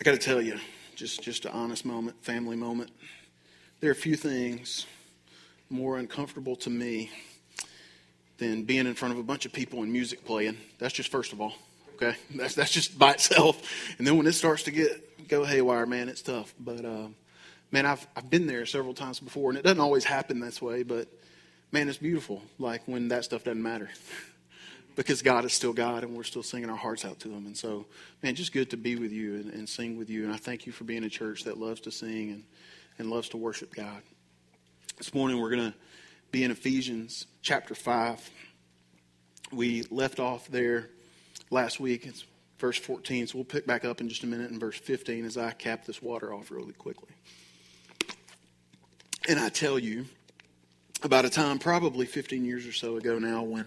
I got to tell you, just just an honest moment, family moment. There are a few things more uncomfortable to me than being in front of a bunch of people and music playing. That's just first of all. Okay, that's that's just by itself. And then when it starts to get go haywire, man, it's tough. But uh, man, I've I've been there several times before, and it doesn't always happen this way. But man, it's beautiful. Like when that stuff doesn't matter. because God is still God and we're still singing our hearts out to Him. And so, man, just good to be with you and, and, sing with you. And I thank you for being a church that loves to sing and, and loves to worship God. This morning we're going to be in Ephesians chapter 5. We left off there last week. It's verse 14. So we'll pick back up in just a minute in verse 15 as I cap this water off really quickly. And I tell you, about a time probably 15 years or so ago now when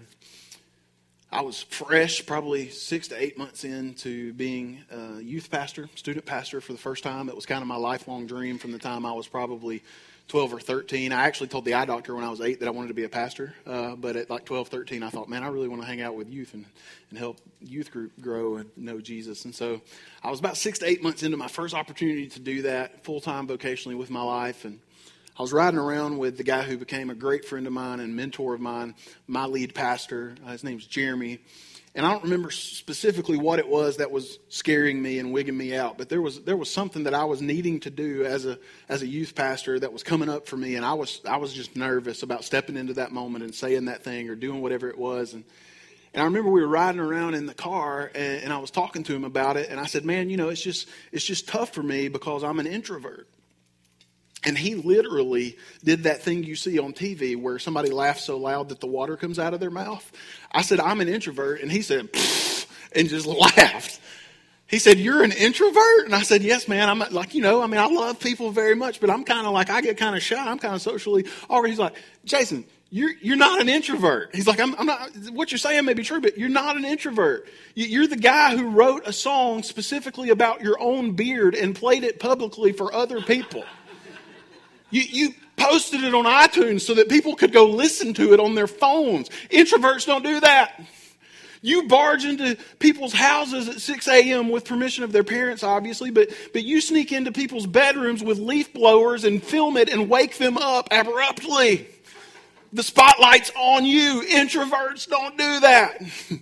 I was fresh, probably six to eight months into being a youth pastor, student pastor for the first time. It was kind of my lifelong dream from the time I was probably 12 or 13. I actually told the eye doctor when I was eight that I wanted to be a pastor. Uh, but at like 12, 13, I thought, man, I really want to hang out with youth and, and help youth group grow and know Jesus. And so I was about six to eight months into my first opportunity to do that full time vocationally with my life. And I was riding around with the guy who became a great friend of mine and mentor of mine, my lead pastor. Uh, his name's Jeremy. And I don't remember specifically what it was that was scaring me and wigging me out, but there was there was something that I was needing to do as a as a youth pastor that was coming up for me, and I was I was just nervous about stepping into that moment and saying that thing or doing whatever it was. And and I remember we were riding around in the car, and, and I was talking to him about it, and I said, "Man, you know, it's just it's just tough for me because I'm an introvert." And he literally did that thing you see on TV where somebody laughs so loud that the water comes out of their mouth. I said, I'm an introvert. And he said, and just laughed. He said, You're an introvert? And I said, Yes, man. I'm like, you know, I mean, I love people very much, but I'm kind of like, I get kind of shy. I'm kind of socially awkward. He's like, Jason, you're, you're not an introvert. He's like, I'm, I'm, not, what you're saying may be true, but you're not an introvert. You're the guy who wrote a song specifically about your own beard and played it publicly for other people. You, you posted it on iTunes so that people could go listen to it on their phones. Introverts don't do that. You barge into people's houses at 6 a.m. with permission of their parents, obviously, but, but you sneak into people's bedrooms with leaf blowers and film it and wake them up abruptly. The spotlight's on you. Introverts don't do that.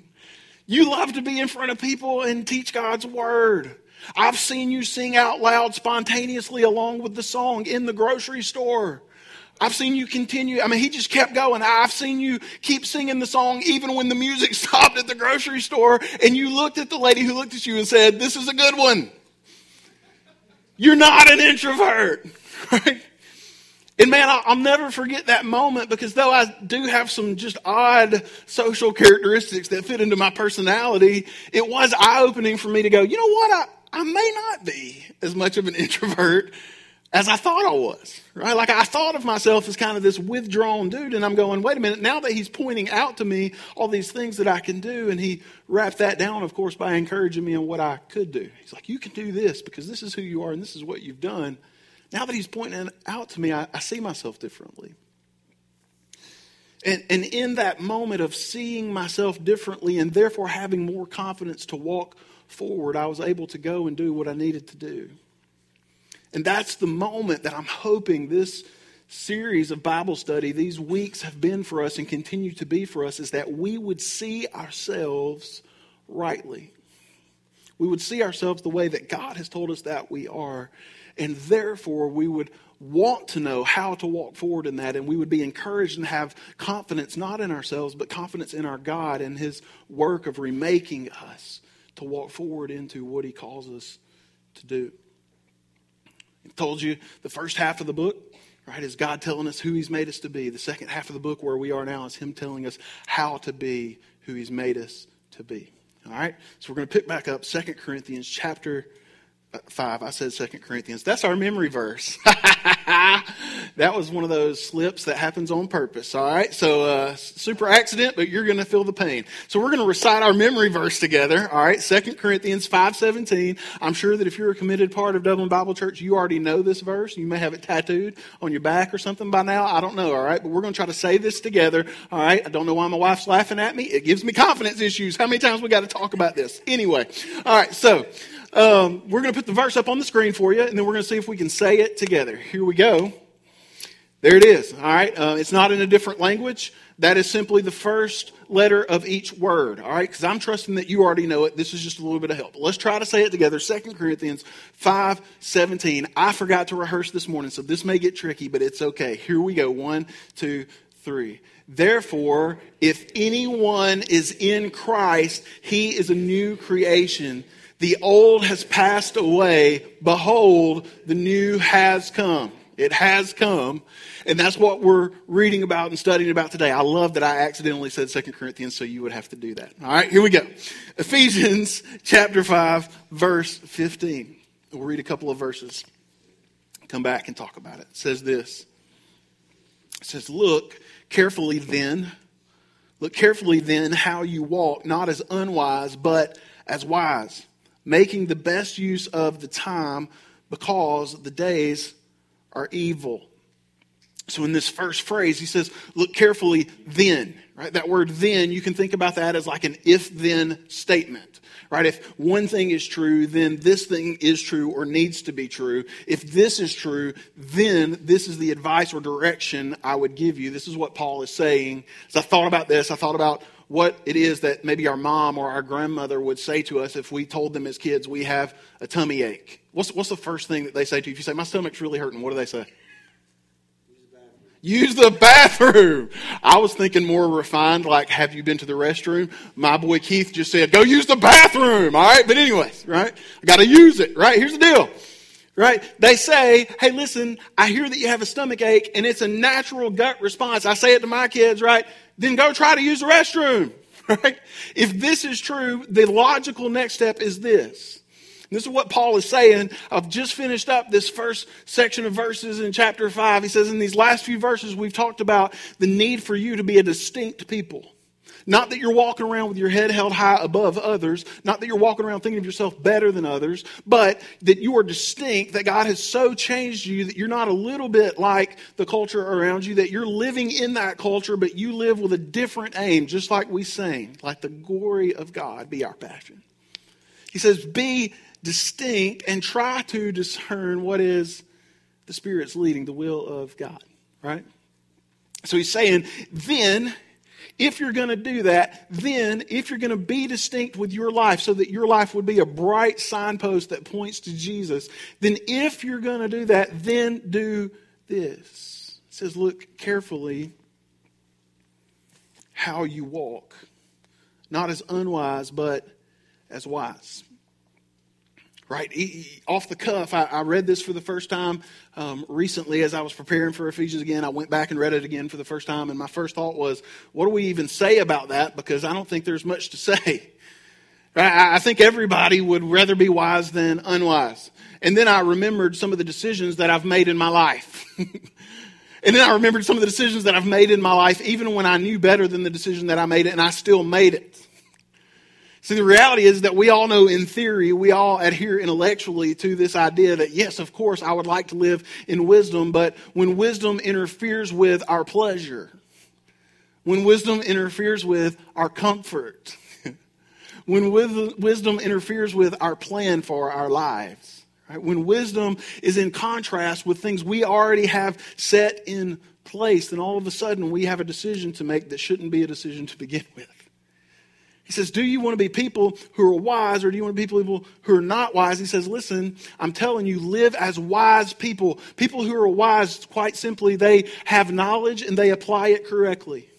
You love to be in front of people and teach God's word. I've seen you sing out loud spontaneously along with the song in the grocery store. I've seen you continue. I mean, he just kept going. I've seen you keep singing the song even when the music stopped at the grocery store and you looked at the lady who looked at you and said, This is a good one. You're not an introvert, right? And man, I'll never forget that moment because though I do have some just odd social characteristics that fit into my personality, it was eye opening for me to go, you know what? I, I may not be as much of an introvert as I thought I was, right? Like I thought of myself as kind of this withdrawn dude, and I'm going, wait a minute, now that he's pointing out to me all these things that I can do, and he wrapped that down, of course, by encouraging me on what I could do. He's like, you can do this because this is who you are and this is what you've done. Now that he's pointing out to me, I, I see myself differently. And, and in that moment of seeing myself differently and therefore having more confidence to walk forward, I was able to go and do what I needed to do. And that's the moment that I'm hoping this series of Bible study, these weeks have been for us and continue to be for us, is that we would see ourselves rightly. We would see ourselves the way that God has told us that we are. And therefore, we would want to know how to walk forward in that. And we would be encouraged and have confidence, not in ourselves, but confidence in our God and His work of remaking us to walk forward into what he calls us to do. I told you the first half of the book, right, is God telling us who he's made us to be. The second half of the book, where we are now, is him telling us how to be who he's made us to be. All right? So we're going to pick back up Second Corinthians chapter 5. I said Second Corinthians. That's our memory verse. that was one of those slips that happens on purpose. All right. So, uh, super accident, but you're going to feel the pain. So we're going to recite our memory verse together. All right. Second Corinthians 5.17. I'm sure that if you're a committed part of Dublin Bible Church, you already know this verse. You may have it tattooed on your back or something by now. I don't know. All right. But we're going to try to say this together. All right. I don't know why my wife's laughing at me. It gives me confidence issues. How many times we got to talk about this? Anyway. All right. So, Um, we're going to put the verse up on the screen for you, and then we're going to see if we can say it together. Here we go. There it is. All right. Uh, it's not in a different language. That is simply the first letter of each word. All right. Because I'm trusting that you already know it. This is just a little bit of help. Let's try to say it together. 2 Corinthians 5 17. I forgot to rehearse this morning, so this may get tricky, but it's okay. Here we go. One, two, three. Therefore, if anyone is in Christ, he is a new creation. The old has passed away. Behold, the new has come. It has come. And that's what we're reading about and studying about today. I love that I accidentally said 2 Corinthians, so you would have to do that. All right, here we go. Ephesians chapter 5, verse 15. We'll read a couple of verses, come back and talk about it. It says this It says, Look carefully then, look carefully then how you walk, not as unwise, but as wise, making the best use of the time because the days are evil. So in this first phrase, he says, look carefully then, right? That word then, you can think about that as like an if then statement, right? If one thing is true, then this thing is true or needs to be true. If this is true, then this is the advice or direction I would give you. This is what Paul is saying. As I thought about this, I thought about what it is that maybe our mom or our grandmother would say to us if we told them as kids we have a tummy ache. What's, what's the first thing that they say to you? If you say, my stomach's really hurting, what do they say? Use the bathroom. I was thinking more refined, like, have you been to the restroom? My boy Keith just said, go use the bathroom. All right. But anyways, right? I got to use it, right? Here's the deal. Right? They say, hey, listen, I hear that you have a stomach ache and it's a natural gut response. I say it to my kids, right? Then go try to use the restroom. Right? If this is true, the logical next step is this. This is what Paul is saying. I've just finished up this first section of verses in chapter 5. He says, In these last few verses, we've talked about the need for you to be a distinct people. Not that you're walking around with your head held high above others, not that you're walking around thinking of yourself better than others, but that you are distinct, that God has so changed you that you're not a little bit like the culture around you, that you're living in that culture, but you live with a different aim, just like we sing, like the glory of God be our passion. He says, Be distinct and try to discern what is the Spirit's leading, the will of God, right? So he's saying, then, if you're going to do that, then if you're going to be distinct with your life so that your life would be a bright signpost that points to Jesus, then if you're going to do that, then do this. It says, look carefully how you walk, not as unwise, but as wise right? Off the cuff, I, I, read this for the first time um, recently as I was preparing for Ephesians again. I went back and read it again for the first time, and my first thought was, what do we even say about that? Because I don't think there's much to say. I think everybody would rather be wise than unwise. And then I remembered some of the decisions that I've made in my life. and then I remembered some of the decisions that I've made in my life, even when I knew better than the decision that I made, and I still made it. See, the reality is that we all know in theory, we all adhere intellectually to this idea that, yes, of course, I would like to live in wisdom, but when wisdom interferes with our pleasure, when wisdom interferes with our comfort, when wisdom interferes with our plan for our lives, right? when wisdom is in contrast with things we already have set in place, then all of a sudden we have a decision to make that shouldn't be a decision to begin with. He says, Do you want to be people who are wise or do you want to be people who are not wise? He says, Listen, I'm telling you, live as wise people. People who are wise, quite simply, they have knowledge and they apply it correctly.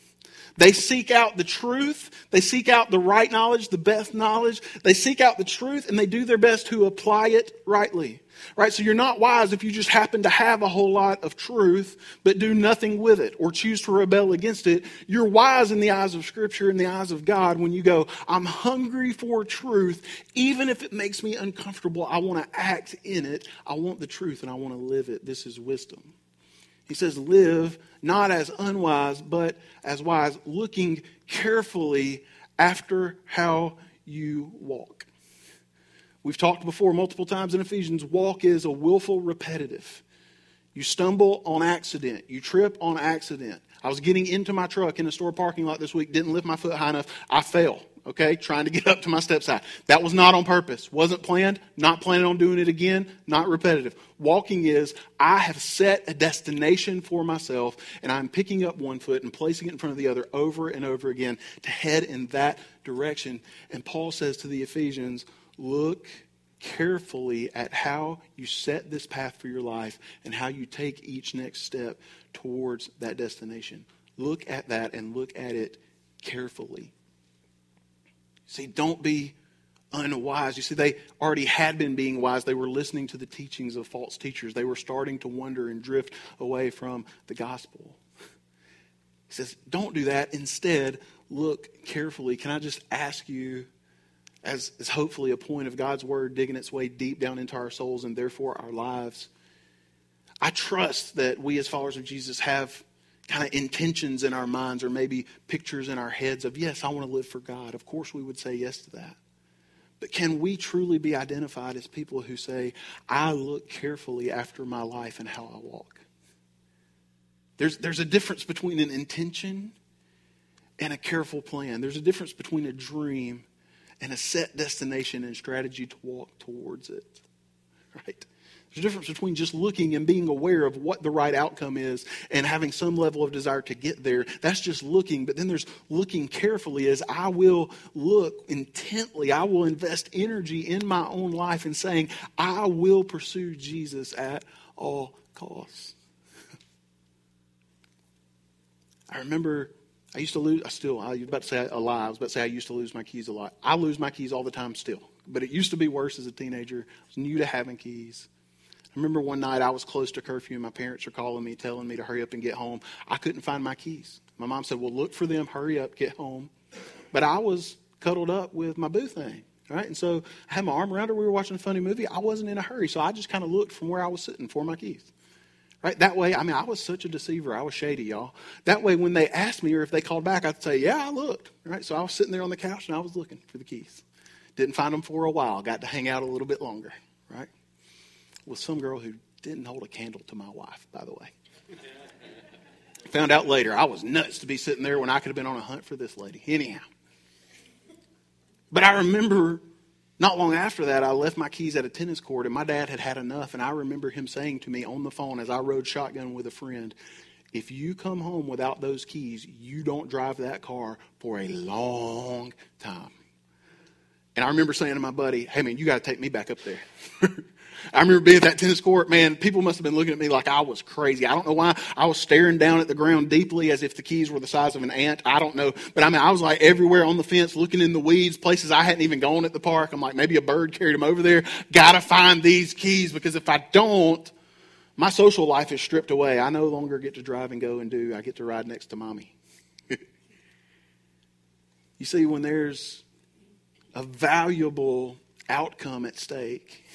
They seek out the truth. They seek out the right knowledge, the best knowledge. They seek out the truth and they do their best to apply it rightly. Right? So you're not wise if you just happen to have a whole lot of truth, but do nothing with it or choose to rebel against it. You're wise in the eyes of Scripture, in the eyes of God, when you go, I'm hungry for truth. Even if it makes me uncomfortable, I want to act in it. I want the truth and I want to live it. This is wisdom. He says, live not as unwise, but as wise, looking carefully after how you walk. We've talked before multiple times in Ephesians walk is a willful repetitive. You stumble on accident, you trip on accident. I was getting into my truck in a store parking lot this week, didn't lift my foot high enough, I fell. Okay, trying to get up to my stepside. That was not on purpose. Wasn't planned, not planning on doing it again, not repetitive. Walking is I have set a destination for myself and I'm picking up one foot and placing it in front of the other over and over again to head in that direction. And Paul says to the Ephesians, look carefully at how you set this path for your life and how you take each next step towards that destination. Look at that and look at it carefully. See, don't be unwise. You see, they already had been being wise. They were listening to the teachings of false teachers. They were starting to wander and drift away from the gospel. He says, don't do that. Instead, look carefully. Can I just ask you, as, as hopefully a point of God's word digging its way deep down into our souls and therefore our lives, I trust that we as followers of Jesus have kind of intentions in our minds or maybe pictures in our heads of, yes, I want to live for God. Of course, we would say yes to that. But can we truly be identified as people who say, I look carefully after my life and how I walk? There's, there's a difference between an intention and a careful plan. There's a difference between a dream and a set destination and strategy to walk towards it. Right? There's a difference between just looking and being aware of what the right outcome is and having some level of desire to get there. That's just looking. But then there's looking carefully as I will look intently. I will invest energy in my own life and saying, I will pursue Jesus at all costs. I remember I used to lose, I still, I was about to say a lie. I was about to say I used to lose my keys a lot. I lose my keys all the time still. But it used to be worse as a teenager. I was new to having keys. I remember one night I was close to curfew and my parents were calling me, telling me to hurry up and get home. I couldn't find my keys. My mom said, Well, look for them, hurry up, get home. But I was cuddled up with my boo thing. Right? And so I had my arm around her. We were watching a funny movie. I wasn't in a hurry. So I just kind of looked from where I was sitting for my keys. Right? That way, I mean, I was such a deceiver. I was shady, y'all. That way, when they asked me or if they called back, I'd say, Yeah, I looked. Right? So I was sitting there on the couch and I was looking for the keys. Didn't find them for a while. Got to hang out a little bit longer. Right? With some girl who didn't hold a candle to my wife, by the way. Found out later I was nuts to be sitting there when I could have been on a hunt for this lady. Anyhow. But I remember not long after that, I left my keys at a tennis court, and my dad had had enough. And I remember him saying to me on the phone as I rode shotgun with a friend, If you come home without those keys, you don't drive that car for a long time. And I remember saying to my buddy, Hey, man, you got to take me back up there. I remember being at that tennis court, man, people must have been looking at me like I was crazy. I don't know why. I was staring down at the ground deeply as if the keys were the size of an ant. I don't know. But I mean, I was like everywhere on the fence, looking in the weeds, places I hadn't even gone at the park. I'm like, maybe a bird carried them over there. Gotta find these keys because if I don't, my social life is stripped away. I no longer get to drive and go and do. I get to ride next to mommy. you see, when there's a valuable outcome at stake,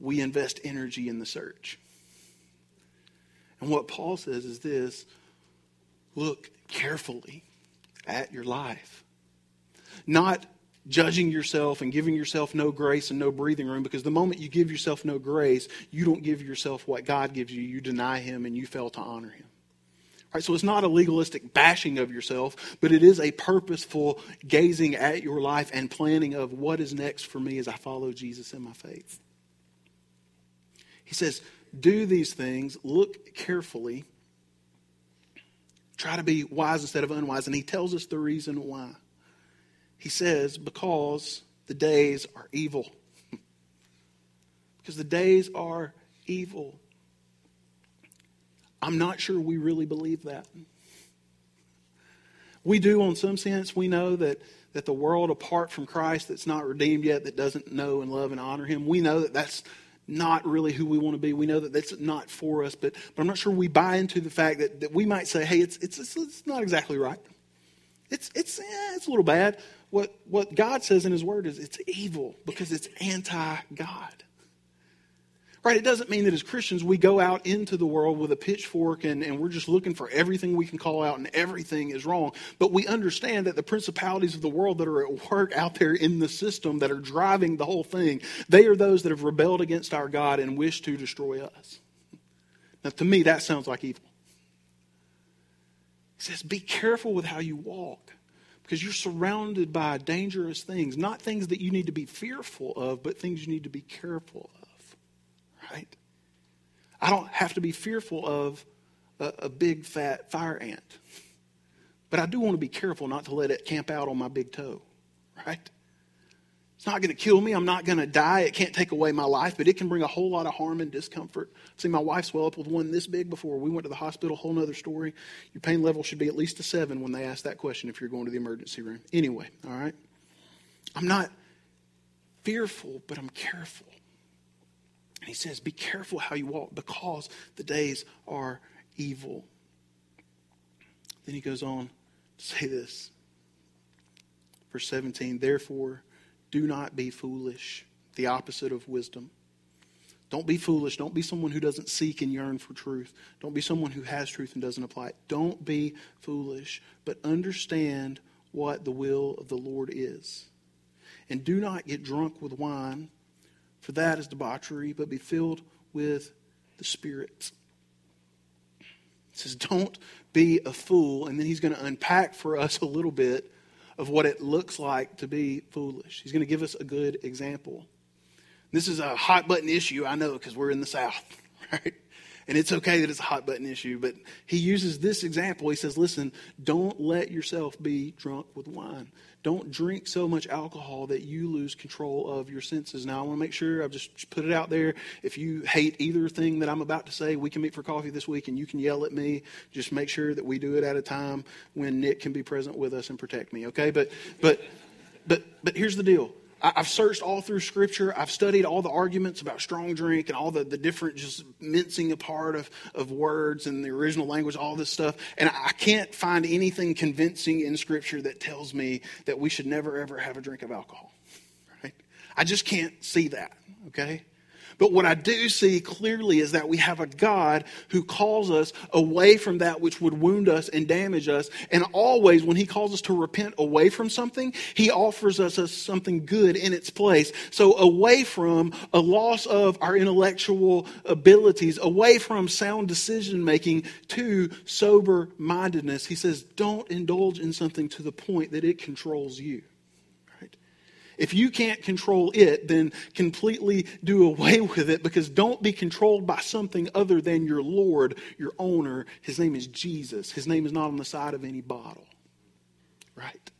we invest energy in the search. And what Paul says is this look carefully at your life. Not judging yourself and giving yourself no grace and no breathing room because the moment you give yourself no grace, you don't give yourself what God gives you. You deny Him and you fail to honor Him. Right, so it's not a legalistic bashing of yourself, but it is a purposeful gazing at your life and planning of what is next for me as I follow Jesus in my faith. He says, Do these things, look carefully, try to be wise instead of unwise. And he tells us the reason why. He says, Because the days are evil. because the days are evil. I'm not sure we really believe that. We do, on some sense, we know that, that the world apart from Christ that's not redeemed yet, that doesn't know and love and honor Him, we know that that's not really who we want to be. We know that that's not for us, but, but I'm not sure we buy into the fact that, that we might say, hey, it's, it's, it's, it's not exactly right. It's, it's, eh, it's a little bad. What, what God says in His Word is it's evil because it's anti God. Right? It doesn't mean that as Christians we go out into the world with a pitchfork and, and we're just looking for everything we can call out and everything is wrong. But we understand that the principalities of the world that are at work out there in the system that are driving the whole thing, they are those that have rebelled against our God and wish to destroy us. Now, to me, that sounds like evil. He says, Be careful with how you walk Because you're surrounded by dangerous things, not things that you need to be fearful of, but things you need to be careful of. Right? I don't have to be fearful of a, a big fat fire ant. But I do want to be careful not to let it camp out on my big toe. Right? It's not going to kill me. I'm not going to die. It can't take away my life, but it can bring a whole lot of harm and discomfort. See, my wife swelled up with one this big before we went to the hospital. Whole other story. Your pain level should be at least a seven when they ask that question if you're going to the emergency room. Anyway, all right? I'm not fearful, but I'm careful. He says, Be careful how you walk because the days are evil. Then he goes on to say this. Verse 17, therefore, do not be foolish, the opposite of wisdom. Don't be foolish. Don't be someone who doesn't seek and yearn for truth. Don't be someone who has truth and doesn't apply it. Don't be foolish, but understand what the will of the Lord is. And do not get drunk with wine, for that is debauchery, but be filled with the Spirit. He says, Don't be a fool. And then he's going to unpack for us a little bit of what it looks like to be foolish. He's going to give us a good example. This is a hot button issue, I know, because we're in the South, right? And it's okay that it's a hot button issue, but he uses this example. He says, Listen, don't let yourself be drunk with wine. Don't drink so much alcohol that you lose control of your senses. Now, I want to make sure I've just put it out there. If you hate either thing that I'm about to say, we can meet for coffee this week and you can yell at me. Just make sure that we do it at a time when Nick can be present with us and protect me, okay? But, but, but, but here's the deal I've searched all through Scripture. I've studied all the arguments about strong drink and all the, the different just mincing apart of, of words and the original language, all this stuff. And I can't find anything convincing in Scripture that tells me that we should never, ever have a drink of alcohol. Right? I just can't see that, okay? But what I do see clearly is that we have a God who calls us away from that which would wound us and damage us. And always, when He calls us to repent away from something, He offers us something good in its place. So, away from a loss of our intellectual abilities, away from sound decision making to sober mindedness, He says, don't indulge in something to the point that it controls you. If you can't control it, then completely do away with it because don't be controlled by something other than your Lord, your owner. His name is Jesus. His name is not on the side of any bottle. Right?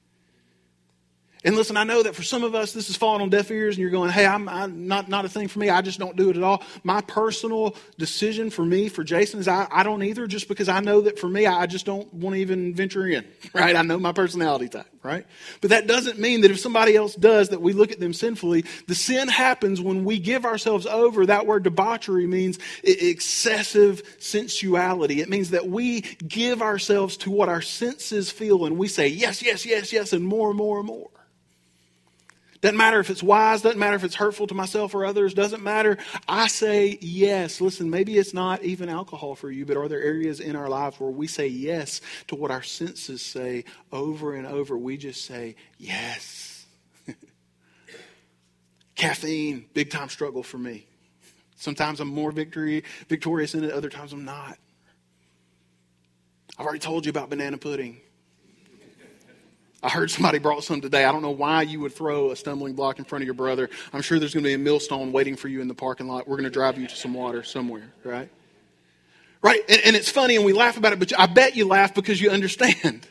And listen, I know that for some of us, this is falling on deaf ears, and you're going, hey, I'm, I'm, not, not a thing for me. I just don't do it at all. My personal decision for me, for Jason, is I, I don't either, just because I know that for me, I just don't want to even venture in, right? I know my personality type, right? But that doesn't mean that if somebody else does, that we look at them sinfully. The sin happens when we give ourselves over. That word debauchery means excessive sensuality. It means that we give ourselves to what our senses feel, and we say, yes, yes, yes, yes, and more and more and more. Doesn't matter if it's wise, doesn't matter if it's hurtful to myself or others, doesn't matter. I say yes. Listen, maybe it's not even alcohol for you, but are there areas in our lives where we say yes to what our senses say over and over? We just say yes. Caffeine, big time struggle for me. Sometimes I'm more victory, victorious in it, other times I'm not. I've already told you about banana pudding. I heard somebody brought some today. I don't know why you would throw a stumbling block in front of your brother. I'm sure there's going to be a millstone waiting for you in the parking lot. We're going to drive you to some water somewhere, right? Right? And, and it's funny and we laugh about it, but I bet you laugh because you understand.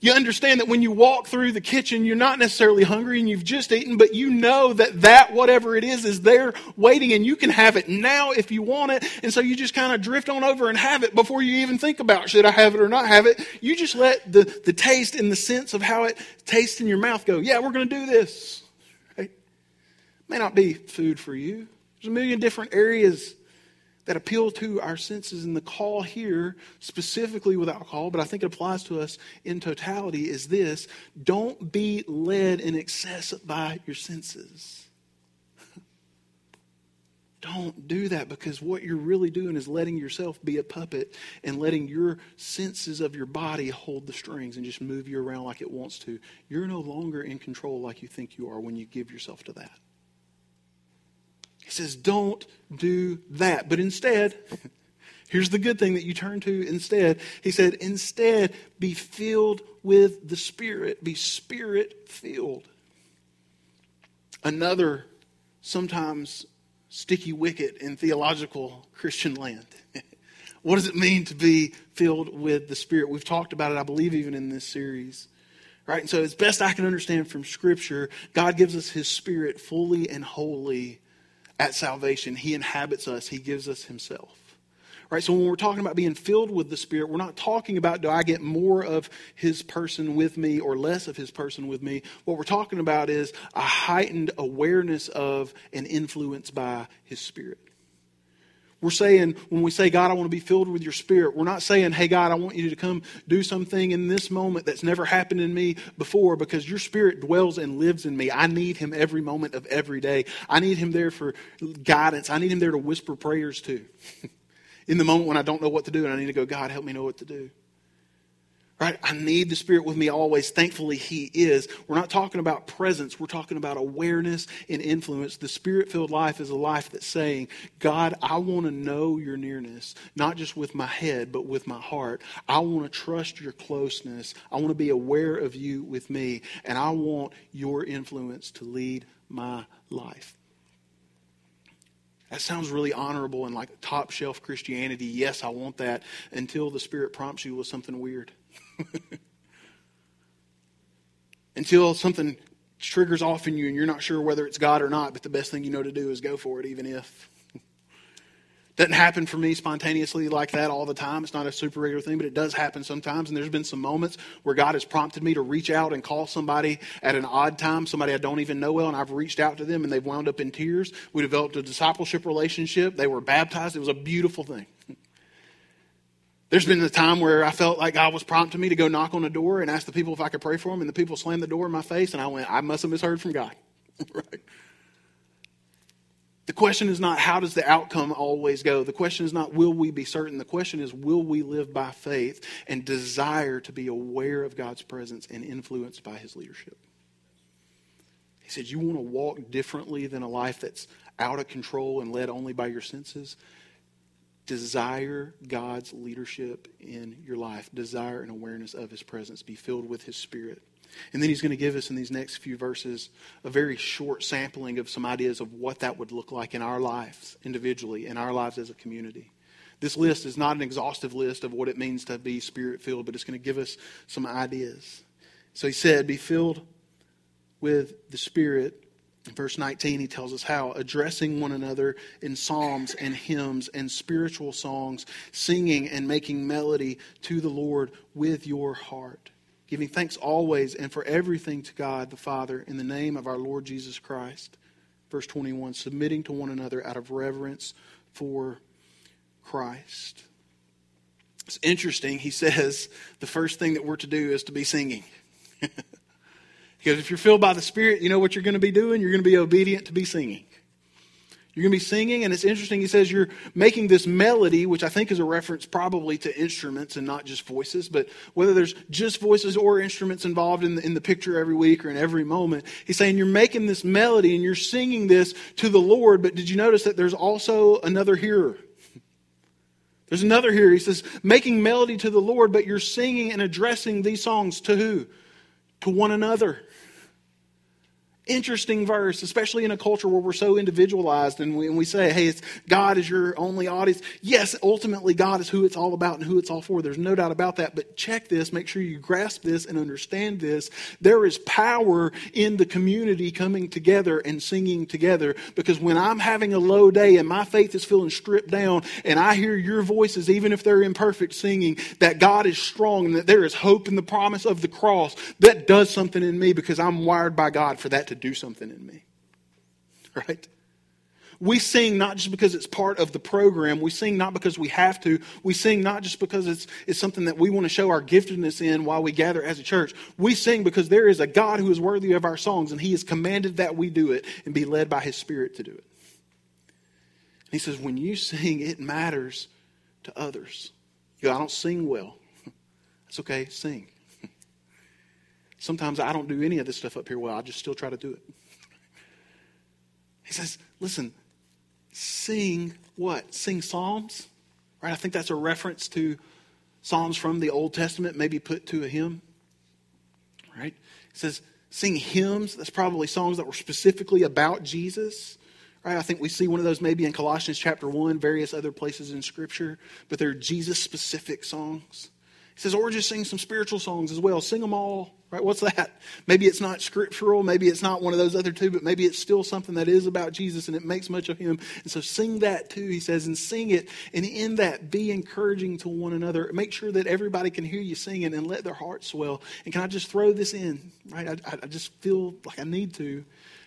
You understand that when you walk through the kitchen, you're not necessarily hungry and you've just eaten, but you know that that, whatever it is, is there waiting and you can have it now if you want it. And so you just kind of drift on over and have it before you even think about should I have it or not have it. You just let the, the taste and the sense of how it tastes in your mouth go, yeah, we're going to do this. Right? May not be food for you. There's a million different areas that appeal to our senses. And the call here, specifically with alcohol, but I think it applies to us in totality, is this don't be led in excess by your senses. Don't do that because what you're really doing is letting yourself be a puppet and letting your senses of your body hold the strings and just move you around like it wants to. You're no longer in control like you think you are when you give yourself to that. He says, don't do that. But instead, Here's the good thing that you turn to instead. He said, instead, be filled with the Spirit. Be Spirit filled. Another, sometimes sticky wicket in theological Christian land. what does it mean to be filled with the Spirit? We've talked about it, I believe, even in this series. Right? And so, as best I can understand from Scripture, God gives us His Spirit fully and wholly at salvation. He inhabits us, He gives us Himself. Right? So when we're talking about being filled with the Spirit, we're not talking about do I get more of His person with me or less of His person with me. What we're talking about is a heightened awareness of and influence by His Spirit. We're saying, when we say, God, I want to be filled with your spirit, we're not saying, hey, God, I want you to come do something in this moment that's never happened in me before because your spirit dwells and lives in me. I need him every moment of every day. I need him there for guidance. I need him there to whisper prayers to. in the moment when I don't know what to do and I need to go, God, help me know what to do. Right? I need the Spirit with me always. Thankfully, He is. We're not talking about presence. We're talking about awareness and influence. The Spirit filled life is a life that's saying, God, I want to know your nearness, not just with my head, but with my heart. I want to trust your closeness. I want to be aware of you with me, and I want your influence to lead my life. That sounds really honorable and like top shelf Christianity. Yes, I want that until the Spirit prompts you with something weird. until something triggers off in you and you're not sure whether it's God or not, but the best thing you know to do is go for it, even if. Doesn't happen for me spontaneously like that all the time. It's not a super regular thing, but it does happen sometimes. And there's been some moments where God has prompted me to reach out and call somebody at an odd time, somebody I don't even know well, and I've reached out to them and they've wound up in tears. We developed a discipleship relationship. They were baptized. It was a beautiful thing. There's been a time where I felt like God was prompting me to go knock on a door and ask the people if I could pray for them, and the people slammed the door in my face, and I went, I must have misheard from God. right? The question is not how does the outcome always go? The question is not will we be certain? The question is will we live by faith and desire to be aware of God's presence and influenced by his leadership? He said, You want to walk differently than a life that's out of control and led only by your senses? Desire God's leadership in your life. Desire an awareness of his presence. Be filled with his spirit. And then he's going to give us in these next few verses a very short sampling of some ideas of what that would look like in our lives individually, in our lives as a community. This list is not an exhaustive list of what it means to be spirit filled, but it's going to give us some ideas. So he said, Be filled with the Spirit. In verse 19, he tells us how addressing one another in psalms and hymns and spiritual songs, singing and making melody to the Lord with your heart giving thanks always and for everything to God the Father in the name of our Lord Jesus Christ. Verse 21 submitting to one another out of reverence for Christ. It's interesting. He says the first thing that we're to do is to be singing. because if you're filled by the Spirit, you know what you're going to be doing? You're going to be obedient to be singing. You're going to be singing, and it's interesting. He says you're making this melody, which I think is a reference probably to instruments and not just voices, but whether there's just voices or instruments involved in the, in the picture every week or in every moment, he's saying you're making this melody and you're singing this to the Lord, but did you notice that there's also another hearer? There's another here. He says, making melody to the Lord, but you're singing and addressing these songs to who? To one another interesting verse, especially in a culture where we're so individualized and we, and we say, hey, it's, God is your only audience. Yes, ultimately, God is who it's all about and who it's all for. There's no doubt about that. But check this, make sure you grasp this and understand this. There is power in the community coming together and singing together because when I'm having a low day and my faith is feeling stripped down and I hear your voices, even if they're imperfect, singing that God is strong and that there is hope in the promise of the cross, that does something in me because I'm wired by God for that to do something in me. Right? We sing not just because it's part of the program. We sing not because we have to. We sing not just because it's, it's something that we want to show our giftedness in while we gather as a church. We sing because there is a God who is worthy of our songs, and He has commanded that we do it and be led by His Spirit to do it. And He says, when you sing, it matters to others. You go, I don't sing well. That's okay, sing. Sometimes I don't do any of this stuff up here well. I just still try to do it. He says, listen, sing what? Sing psalms? Right? I think that's a reference to Psalms from the Old Testament, maybe put to a hymn. Right? He says, sing hymns. That's probably songs that were specifically about Jesus. Right? I think we see one of those maybe in Colossians chapter 1, various other places in Scripture, but they're Jesus specific songs. He says, or just sing some spiritual songs as well. Sing them all, right? What's that? Maybe it's not scriptural. Maybe it's not one of those other two, but maybe it's still something that is about Jesus and it makes much of him. And so sing that too, he says, and sing it. And in that, be encouraging to one another. Make sure that everybody can hear you singing and let their hearts swell. And can I just throw this in, right? I, I just feel like I need to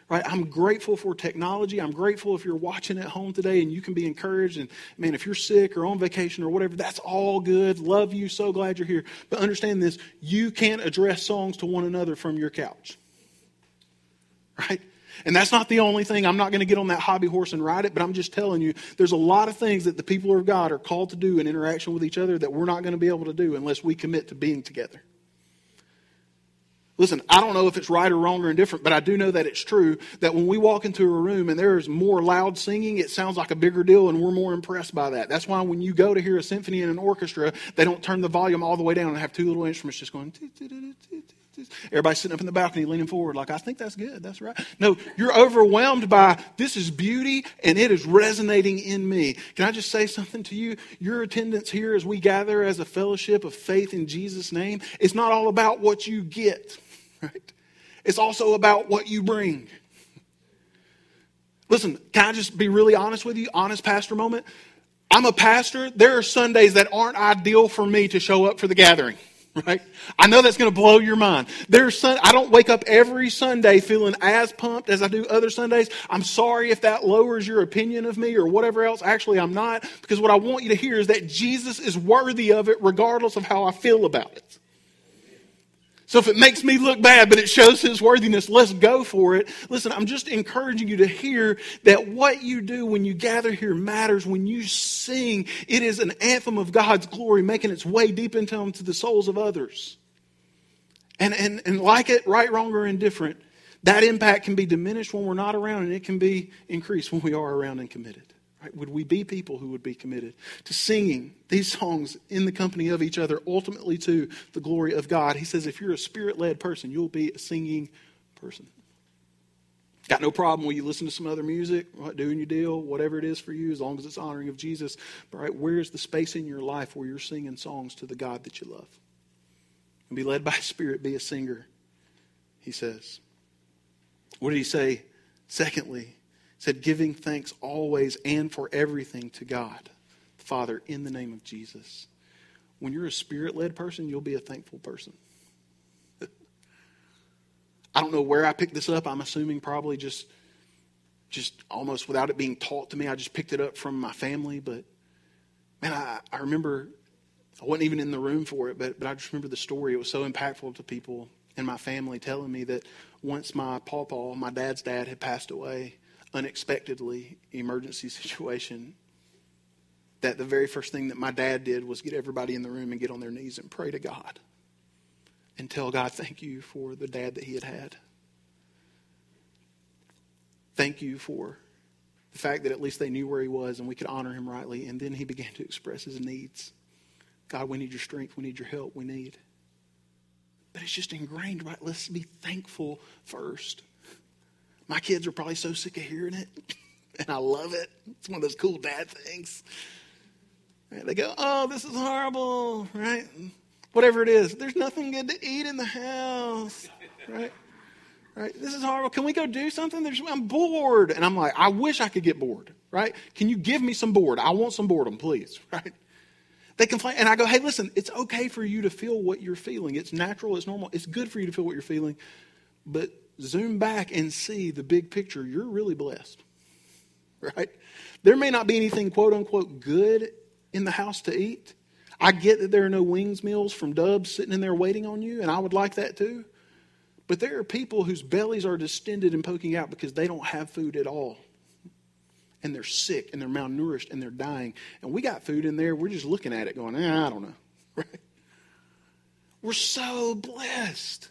right? I'm grateful for technology. I'm grateful if you're watching at home today and you can be encouraged. And man, if you're sick or on vacation or whatever, that's all good. Love you. So glad you're here. But understand this you can't address songs to one another from your couch, right? And that's not the only thing. I'm not going to get on that hobby horse and ride it, but I'm just telling you, there's a lot of things that the people of God are called to do in interaction with each other that we're not going to be able to do unless we commit to being together. Listen, I don't know if it's right or wrong or indifferent, but I do know that it's true that when we walk into a room and there's more loud singing, it sounds like a bigger deal and we're more impressed by that. That's why when you go to hear a symphony in an orchestra, they don't turn the volume all the way down and have two little instruments just going. Everybody sitting up in the balcony leaning forward, like, I think that's good. That's right. No, you're overwhelmed by this is beauty and it is resonating in me. Can I just say something to you? Your attendance here as we gather as a fellowship of faith in Jesus' name, it's not all about what you get right? It's also about what you bring. Listen, can I just be really honest with you? Honest pastor moment. I'm a pastor. There are Sundays that aren't ideal for me to show up for the gathering, right? I know that's going to blow your mind. There's sun, I don't wake up every Sunday feeling as pumped as I do other Sundays. I'm sorry if that lowers your opinion of me or whatever else. Actually, I'm not, because what I want you to hear is that Jesus is worthy of it regardless of how I feel about it. So if it makes me look bad, but it shows his worthiness, let's go for it. Listen, I'm just encouraging you to hear that what you do when you gather here matters. When you sing, it is an anthem of God's glory making its way deep into, into the souls of others. And, and, and like it, right, wrong, or indifferent, that impact can be diminished when we're not around, and it can be increased when we are around and committed. Right? Would we be people who would be committed to singing these songs in the company of each other, ultimately to the glory of God? He says, if you're a spirit led person, you'll be a singing person. Got no problem when you listen to some other music, doing your deal, whatever it is for you, as long as it's honoring of Jesus. But right, where's the space in your life where you're singing songs to the God that you love? And be led by Spirit, be a singer, he says. What did he say? Secondly, said, giving thanks always and for everything to God, Father, in the name of Jesus. When you're a spirit led person, you'll be a thankful person. I don't know where I picked this up. I'm assuming probably just just almost without it being taught to me. I just picked it up from my family. But man, I, I remember I wasn't even in the room for it, but, but I just remember the story. It was so impactful to people in my family telling me that once my pawpaw, my dad's dad, had passed away, unexpectedly emergency situation that the very first thing that my dad did was get everybody in the room and get on their knees and pray to God and tell God, thank you for the dad that he had had. Thank you for the fact that at least they knew where he was and we could honor him rightly. And then he began to express his needs. God, we need your strength. We need your help. We need. But it's just ingrained, right? Let's be thankful first. My kids are probably so sick of hearing it, and I love it. It's one of those cool dad things. Right? They go, Oh, this is horrible, right? Whatever it is, there's nothing good to eat in the house, right? Right? This is horrible. Can we go do something? There's, I'm bored. And I'm like, I wish I could get bored, right? Can you give me some bored? I want some boredom, please, right? They complain. And I go, hey, listen, it's okay for you to feel what you're feeling. It's natural, it's normal. It's good for you to feel what you're feeling. But zoom back and see the big picture, you're really blessed. Right? There may not be anything quote unquote good in the house to eat. I get that there are no wings meals from Dubs sitting in there waiting on you, and I would like that too. But there are people whose bellies are distended and poking out because they don't have food at all. And they're sick and they're malnourished and they're dying. And we got food in there. We're just looking at it going, eh, I don't know. Right? We're so blessed.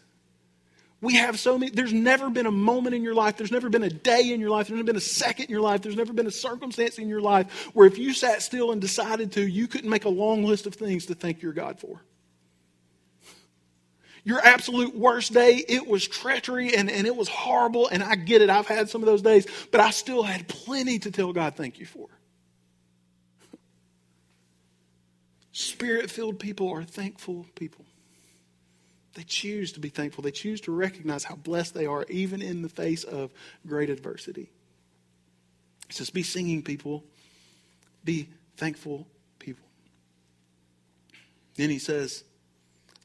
We have so many, there's never been a moment in your life, there's never been a day in your life, there's never been a second in your life, there's never been a circumstance in your life where if you sat still and decided to, you couldn't make a long list of things to thank your God for. Your absolute worst day, it was treachery and, and it was horrible, and I get it. I've had some of those days, but I still had plenty to tell God thank you for. Spirit filled people are thankful people. They choose to be thankful. They choose to recognize how blessed they are, even in the face of great adversity. He says, Be singing people, be thankful people. Then he says,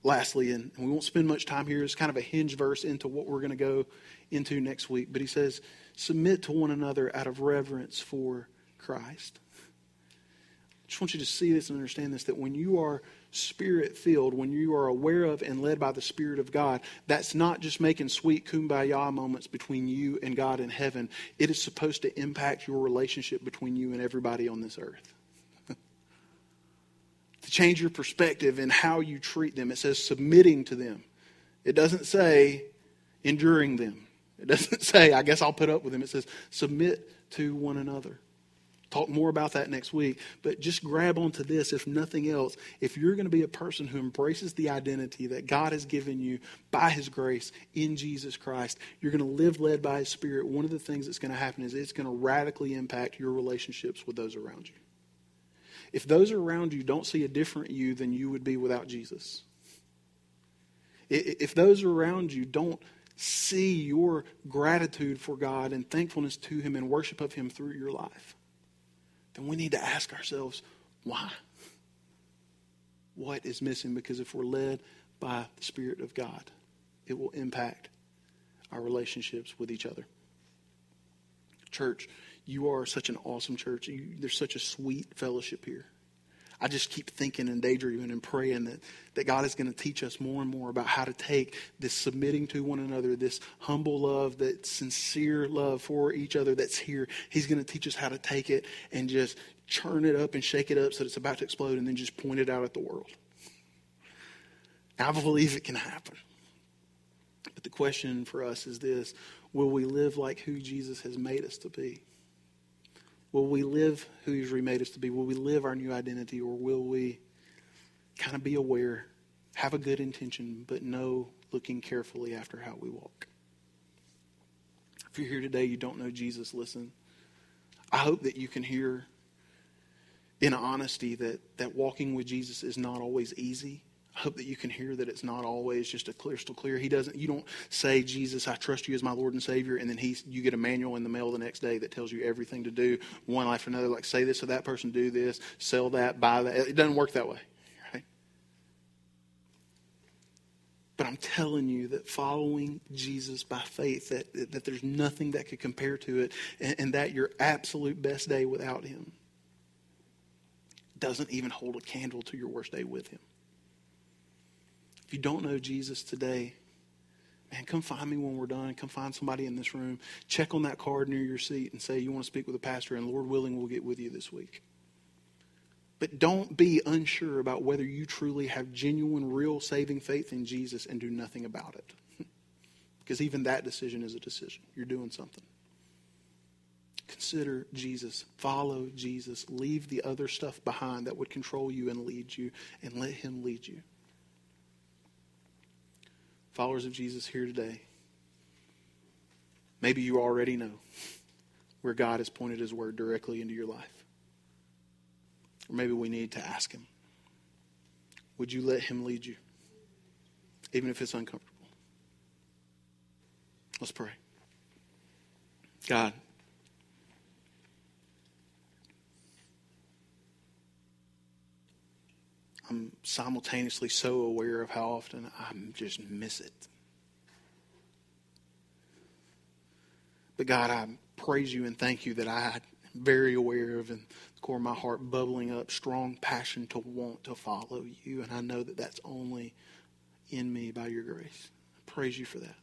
lastly, and we won't spend much time here, it's kind of a hinge verse into what we're going to go into next week, but he says, Submit to one another out of reverence for Christ. I just want you to see this and understand this that when you are spirit filled, when you are aware of and led by the Spirit of God, that's not just making sweet kumbaya moments between you and God in heaven. It is supposed to impact your relationship between you and everybody on this earth. to change your perspective and how you treat them. It says submitting to them. It doesn't say enduring them. It doesn't say, I guess I'll put up with them. It says submit to one another. Talk more about that next week. But just grab onto this, if nothing else. If you're going to be a person who embraces the identity that God has given you by His grace in Jesus Christ, you're going to live led by His Spirit. One of the things that's going to happen is it's going to radically impact your relationships with those around you. If those around you don't see a different you than you would be without Jesus, if those around you don't see your gratitude for God and thankfulness to Him and worship of Him through your life, then we need to ask ourselves, why? What is missing? Because if we're led by the Spirit of God, it will impact our relationships with each other. Church, you are such an awesome church. You, there's such a sweet fellowship here. I just keep thinking and daydreaming and praying that, that God is going to teach us more and more about how to take this submitting to one another, this humble love, that sincere love for each other that's here. He's going to teach us how to take it and just churn it up and shake it up so that it's about to explode and then just point it out at the world. I believe it can happen. But the question for us is this Will we live like who Jesus has made us to be? Will we live who He's remade us to be? Will we live our new identity, or will we kind of be aware, have a good intention, but know looking carefully after how we walk? If you're here today, you don't know Jesus, listen. I hope that you can hear in honesty that, that walking with Jesus is not always easy. I hope that you can hear that it's not always just a crystal clear. He doesn't. You don't say, "Jesus, I trust you as my Lord and Savior," and then he's you get a manual in the mail the next day that tells you everything to do one after another. Like say this to that person, do this, sell that, buy that. It doesn't work that way, right? But I'm telling you that following Jesus by faith, that that there's nothing that could compare to it, and, and that your absolute best day without Him doesn't even hold a candle to your worst day with Him. If you don't know Jesus today, man, come find me when we're done. Come find somebody in this room. Check on that card near your seat and say you want to speak with a pastor, and Lord willing, we'll get with you this week. But don't be unsure about whether you truly have genuine, real saving faith in Jesus and do nothing about it. because even that decision is a decision. You're doing something. Consider Jesus. Follow Jesus. Leave the other stuff behind that would control you and lead you, and let Him lead you followers of Jesus here today, maybe you already know where God has pointed his word directly into your life. Or maybe we need to ask him Would you let him lead you, even if it's uncomfortable? Let's pray. God, I'm simultaneously so aware of how often I just miss it. But God, I praise you and thank you that I am very aware of in the core of my heart bubbling up strong passion to want to follow you. And I know that that's only in me by your grace. I praise you for that.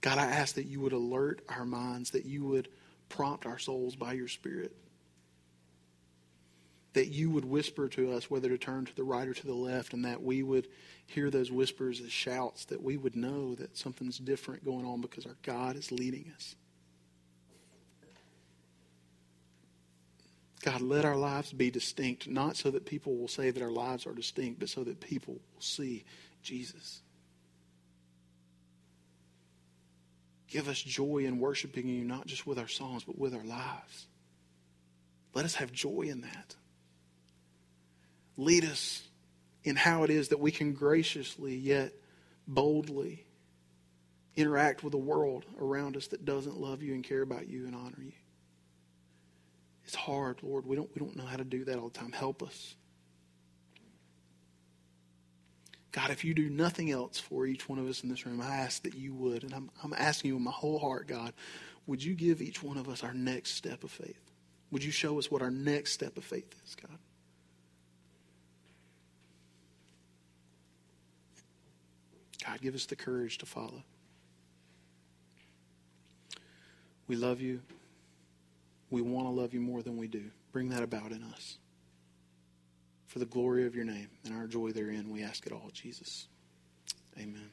God, I ask that you would alert our minds, that you would prompt our souls by your Spirit that you would whisper to us whether to turn to the right or to the left, and that we would hear those whispers as shouts, that we would know that something's different going on because our God is leading us. God, let our lives be distinct, not so that people will say that our lives are distinct, but so that people will see Jesus. Give us joy in worshiping you, not just with our songs, but with our lives. Let us have joy in that. Lead us in how it is that we can graciously yet boldly interact with a world around us that doesn't love you and care about you and honor you. It's hard, Lord. We don't, we don't know how to do that all the time. Help us. God, if you do nothing else for each one of us in this room, I ask that you would. And I'm, I'm asking you with my whole heart, God, would you give each one of us our next step of faith? Would you show us what our next step of faith is, God? God, give us the courage to follow. We love you. We want to love you more than we do. Bring that about in us. For the glory of your name and our joy therein, we ask it all, Jesus. Amen.